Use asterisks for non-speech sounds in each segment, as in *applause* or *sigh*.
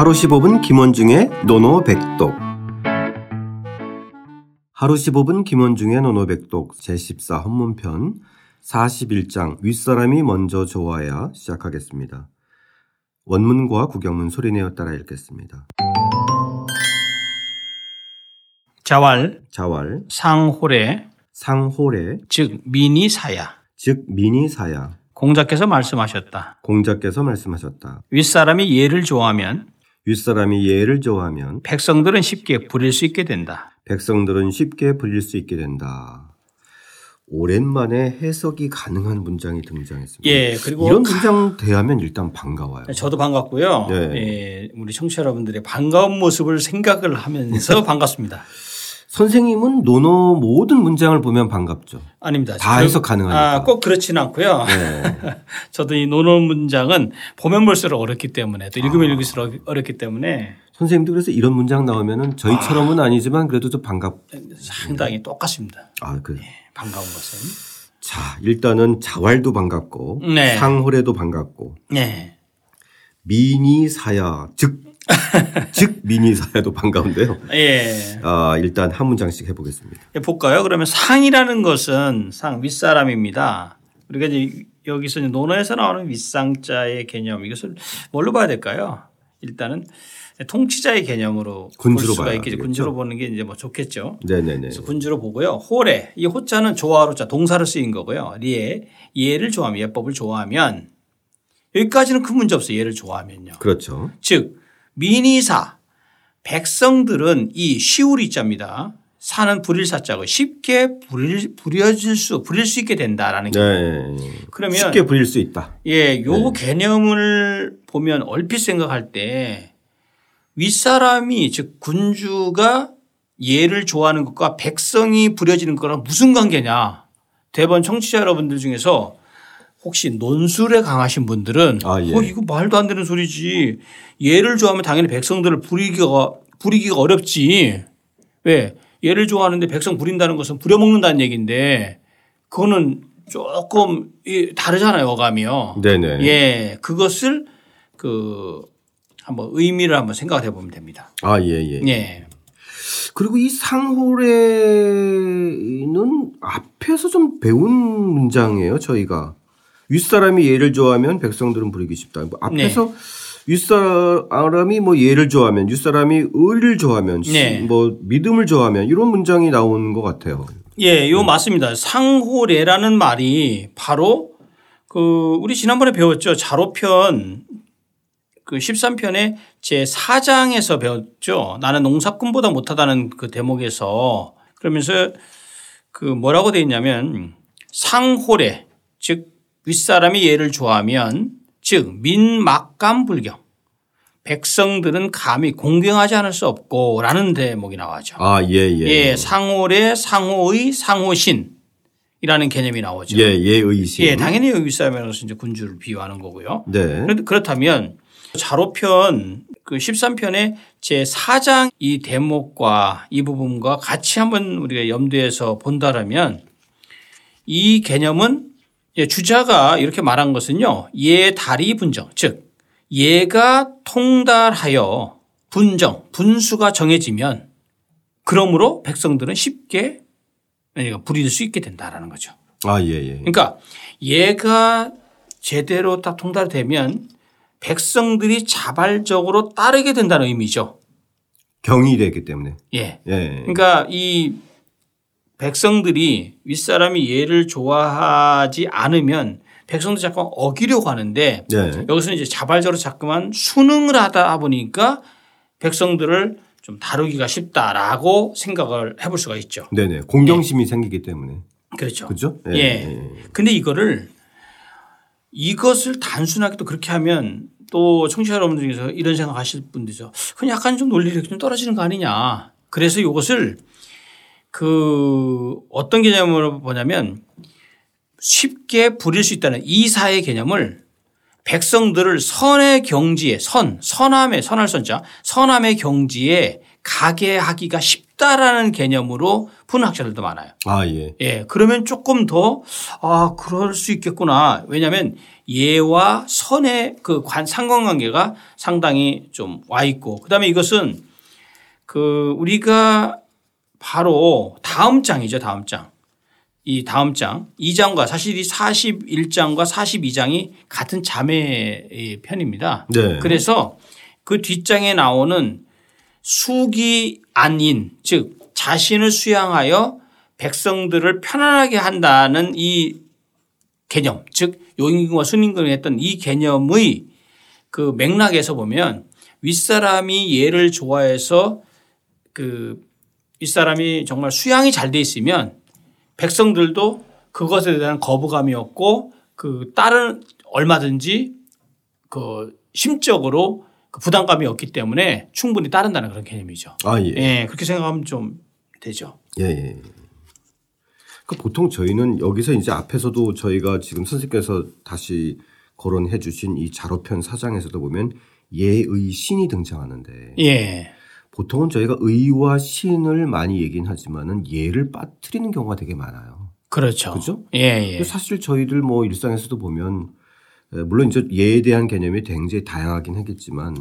하루 15분 김원중의 노노백독 하루 15분 김원중의 노노백독 제14 헌문편 41장 윗사람이 먼저 좋아야 시작하겠습니다. 원문과 구경문 소리내어 따라 읽겠습니다. 자왈, 자왈, 상홀에, 상홀에, 즉 미니사야. 즉 미니사야, 공자께서 말씀하셨다. 공자께서 말씀하셨다. 윗사람이 예를 좋아하면 윗사람이 예를 좋아하면 백성들은 쉽게 부릴 수 있게 된다. 백성들은 쉽게 불릴 수 있게 된다. 오랜만에 해석이 가능한 문장이 등장했습니다. 예, 그리고 이런 문장 대하면 일단 반가워요. 저도 반갑고요. 네. 예, 우리 청취자 여러분들의 반가운 모습을 생각을 하면서 *laughs* 반갑습니다. 선생님은 논어 모든 문장을 보면 반갑죠. 아닙니다. 다 저- 해석 가능하니까. 아, 꼭 그렇지는 않고요. 네. *laughs* 저도 이 논어 문장은 보면 볼수록 어렵기 때문에 또 아. 읽으면 읽을수록 어렵기 때문에 선생님도 그래서 이런 문장 나오면은 저희처럼은 아 니지만 그래도 좀 반갑. 상당히 똑같습니다. 아, 그. 반가운 것은. 자, 일단은 자왈도 반갑고 네. 상호래도 반갑고 네. 미니사야 즉, *laughs* 즉 미니사야도 반가운데요. 예. 아, 일단 한 문장씩 해보겠습니다. 예, 볼까요? 그러면 상이라는 것은 상 윗사람입니다. 우리가 이제 여기서 이제 논어에서 나오는 윗상자의 개념 이것을 뭘로 봐야 될까요? 일단은 통치자의 개념으로 군주로 볼 수가 봐야 있겠죠. 군주로 보는 게 이제 뭐 좋겠죠. 네네네. 그래서 군주로 보고요. 호래 이 호자는 조화로자 동사로 쓰인 거고요. 리에 예를 좋아하면 예법을 좋아하면 여기까지는 큰 문제 없어요. 예를 좋아하면요. 그렇죠. 즉 미니사 백성들은 이 시우리 자입니다. 사는 불일 사자고 쉽게 부릴, 부려질 수 부릴 수 있게 된다라는 게 네. 그러면 쉽게 부릴 수 있다. 예, 요 개념을 보면 얼핏 생각할 때 윗사람이 즉 군주가 예를 좋아하는 것과 백성이 부려지는 거랑 무슨 관계냐. 대번 청취자 여러분들 중에서 혹시 논술에 강하신 분들은 아, 예. 어, 이거 말도 안 되는 소리지. 예를 좋아하면 당연히 백성들을 부리기가 부리기가 어렵지. 왜? 예를 좋아하는데 백성 부린다는 것은 부려먹는다는 얘기인데 그거는 조금 이 다르잖아요, 어감이요. 네네. 예, 그것을 그 한번 의미를 한번 생각해 보면 됩니다. 아, 예, 예. 예. 그리고 이 상호래는 앞에서 좀 배운 문장이에요, 저희가. 윗사람이 예를 좋아하면 백성들은 부리기 쉽다. 뭐 앞에서 네. 윗사람이 뭐 예를 좋아하면 윗사람이 의를 좋아하면 시- 네. 뭐 믿음을 좋아하면 이런 문장이 나오는 것 같아요. 예, 요 맞습니다. 상호례라는 말이 바로 그 우리 지난번에 배웠죠. 자로편 그 13편의 제 4장에서 배웠죠. 나는 농사꾼보다 못하다는 그 대목에서 그러면서 그 뭐라고 돼 있냐면 상호례 즉 윗사람이 예를 좋아하면 즉 민막감 불경 백성들은 감히 공경하지 않을 수 없고 라는 대목이 나와죠. 아, 예, 예. 예, 상호래 상호의 상호신이라는 개념이 나오죠. 예, 예의신. 예, 당연히 윗사람이라서 이제 군주를 비유하는 거고요. 네. 그런데 그렇다면 자로편 그 13편의 제 4장 이 대목과 이 부분과 같이 한번 우리가 염두에서 본다라면 이 개념은 예, 주자가 이렇게 말한 것은요. 예 다리 분정 즉 예가 통달하여 분정 분수가 정해지면 그러므로 백성들은 쉽게 부릴 수 있게 된다라는 거죠. 아, 예, 예. 그러니까 얘가 제대로 딱 통달되면 백성들이 자발적으로 따르게 된다는 의미죠. 경이 되기 때문에. 예. 예. 그러니까 이 백성들이 윗사람이 얘를 좋아하지 않으면 백성들 자꾸 어기려고 하는데 네. 여기서는 이제 자발적으로 자꾸만 순응을 하다 보니까 백성들을 좀 다루기가 쉽다라고 생각을 해볼 수가 있죠. 네네. 공경심이 생기기 때문에. 그렇죠. 그죠? 예. 근데 이거를 이것을 단순하게 또 그렇게 하면 또 청취자 여러분들 중에서 이런 생각 하실 분들이죠. 그냥 약간 좀 논리력이 좀 떨어지는 거 아니냐. 그래서 이것을 그 어떤 개념으로 보냐면 쉽게 부릴 수 있다는 이사의 개념을 백성들을 선의 경지에 선, 선함의 선할 선자, 선함의 경지에 가게 하기가 쉽다라는 개념으로 푸는 학자들도 많아요. 아, 예. 예. 그러면 조금 더, 아, 그럴 수 있겠구나. 왜냐하면 예와 선의 그 관, 상관관계가 상당히 좀 와 있고 그 다음에 이것은 그 우리가 바로 다음 장이죠. 다음 장. 이 다음 장, 2장과 사실 이 41장과 42장이 같은 자매의 편입니다. 네. 그래서 그 뒷장에 나오는 수기 안인, 즉 자신을 수양하여 백성들을 편안하게 한다는 이 개념, 즉 요임금과 순임금이 했던 이 개념의 그 맥락에서 보면 윗사람이 얘를 좋아해서 그 윗사람이 정말 수양이 잘 돼 있으면 백성들도 그것에 대한 거부감이 없고 그 딸은 얼마든지 그 심적으로 그 부담감이 없기 때문에 충분히 따른다는 그런 개념이죠. 아, 예. 예, 그렇게 생각하면 좀 되죠. 예, 예. 그 보통 저희는 여기서 이제 앞에서도 저희가 지금 선생님께서 다시 거론해 주신 이 자로편 사장에서도 보면 예의 신이 등장하는데 예. 보통은 저희가 의와 신을 많이 얘기는 하지만은 예를 빠뜨리는 경우가 되게 많아요. 그렇죠. 그죠? 예, 예. 사실 저희들 뭐 일상에서도 보면 에, 물론 이제 예에 대한 개념이 굉장히 다양하긴 하겠지만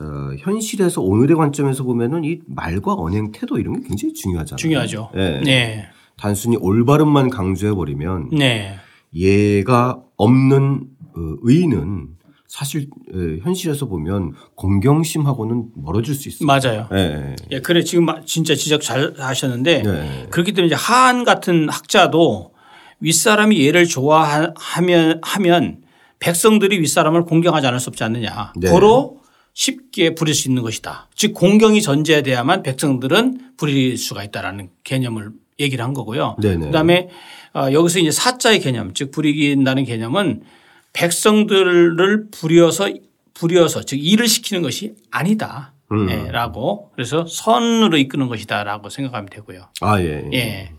어, 현실에서 오늘의 관점에서 보면은 이 말과 언행 태도 이런 게 굉장히 중요하잖아요. 중요하죠. 예. 네. 단순히 올바름만 강조해 버리면 네. 예가 없는 어, 의는 사실 에, 현실에서 보면 공경심하고는 멀어질 수 있어요. 맞아요. 예. 예, 그래 지금 마- 진짜 지적 잘 하셨는데 네. 그렇기 때문에 하한 같은 학자도 윗사람이 얘를 좋아하면 하면 백성들이 윗사람을 공경하지 않을 수 없지 않느냐. 네. 고로 쉽게 부릴 수 있는 것이다. 즉 공경이 전제돼야만 백성들은 부릴 수가 있다라는 개념을 얘기를 한 거고요. 네네. 그다음에 어, 여기서 이제 사자의 개념, 즉 부리긴다는 개념은 백성들을 부려서 부려서 즉 일을 시키는 것이 아니다. 음. 예, 라고 그래서 선으로 이끄는 것이다 라고 생각하면 되고요. 아 예. 예. 예.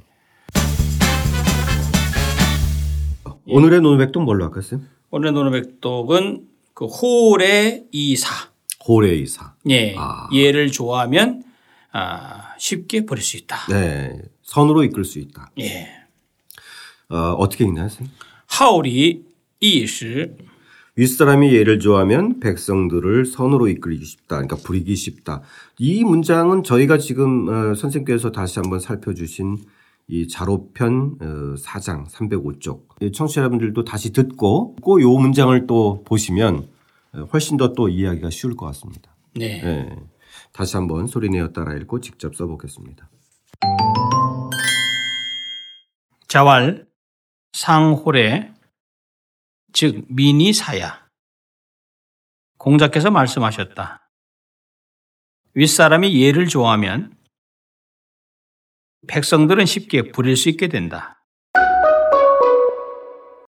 오늘의 논백동 뭘로 할까요, 쌤? 오늘의 노노백독은 그 홀의 이사. 고래이사. 예. 아. 얘를 좋아하면 아, 쉽게 버릴 수 있다. 네. 선으로 이끌 수 있다. 예. 어, 어떻게 읽나요, 쌤? 하오리 이시 윗사람이 예를 좋아하면 백성들을 선으로 이끌기 쉽다. 그러니까 부리기 쉽다. 이 문장은 저희가 지금 어, 선생님께서 다시 한번 살펴주신 이 자로편 어, 4장 305쪽 청취자 여러분들도 다시 듣고 꼭 요 문장을 또 보시면 어, 훨씬 더 또 이해하기가 쉬울 것 같습니다. 네. 네. 다시 한번 소리내어 따라 읽고 직접 써보겠습니다. 자왈 상홀의 즉 미니사야 공자께서 말씀하셨다. 윗사람이 예를 좋아하면 백성들은 쉽게 부릴 수 있게 된다.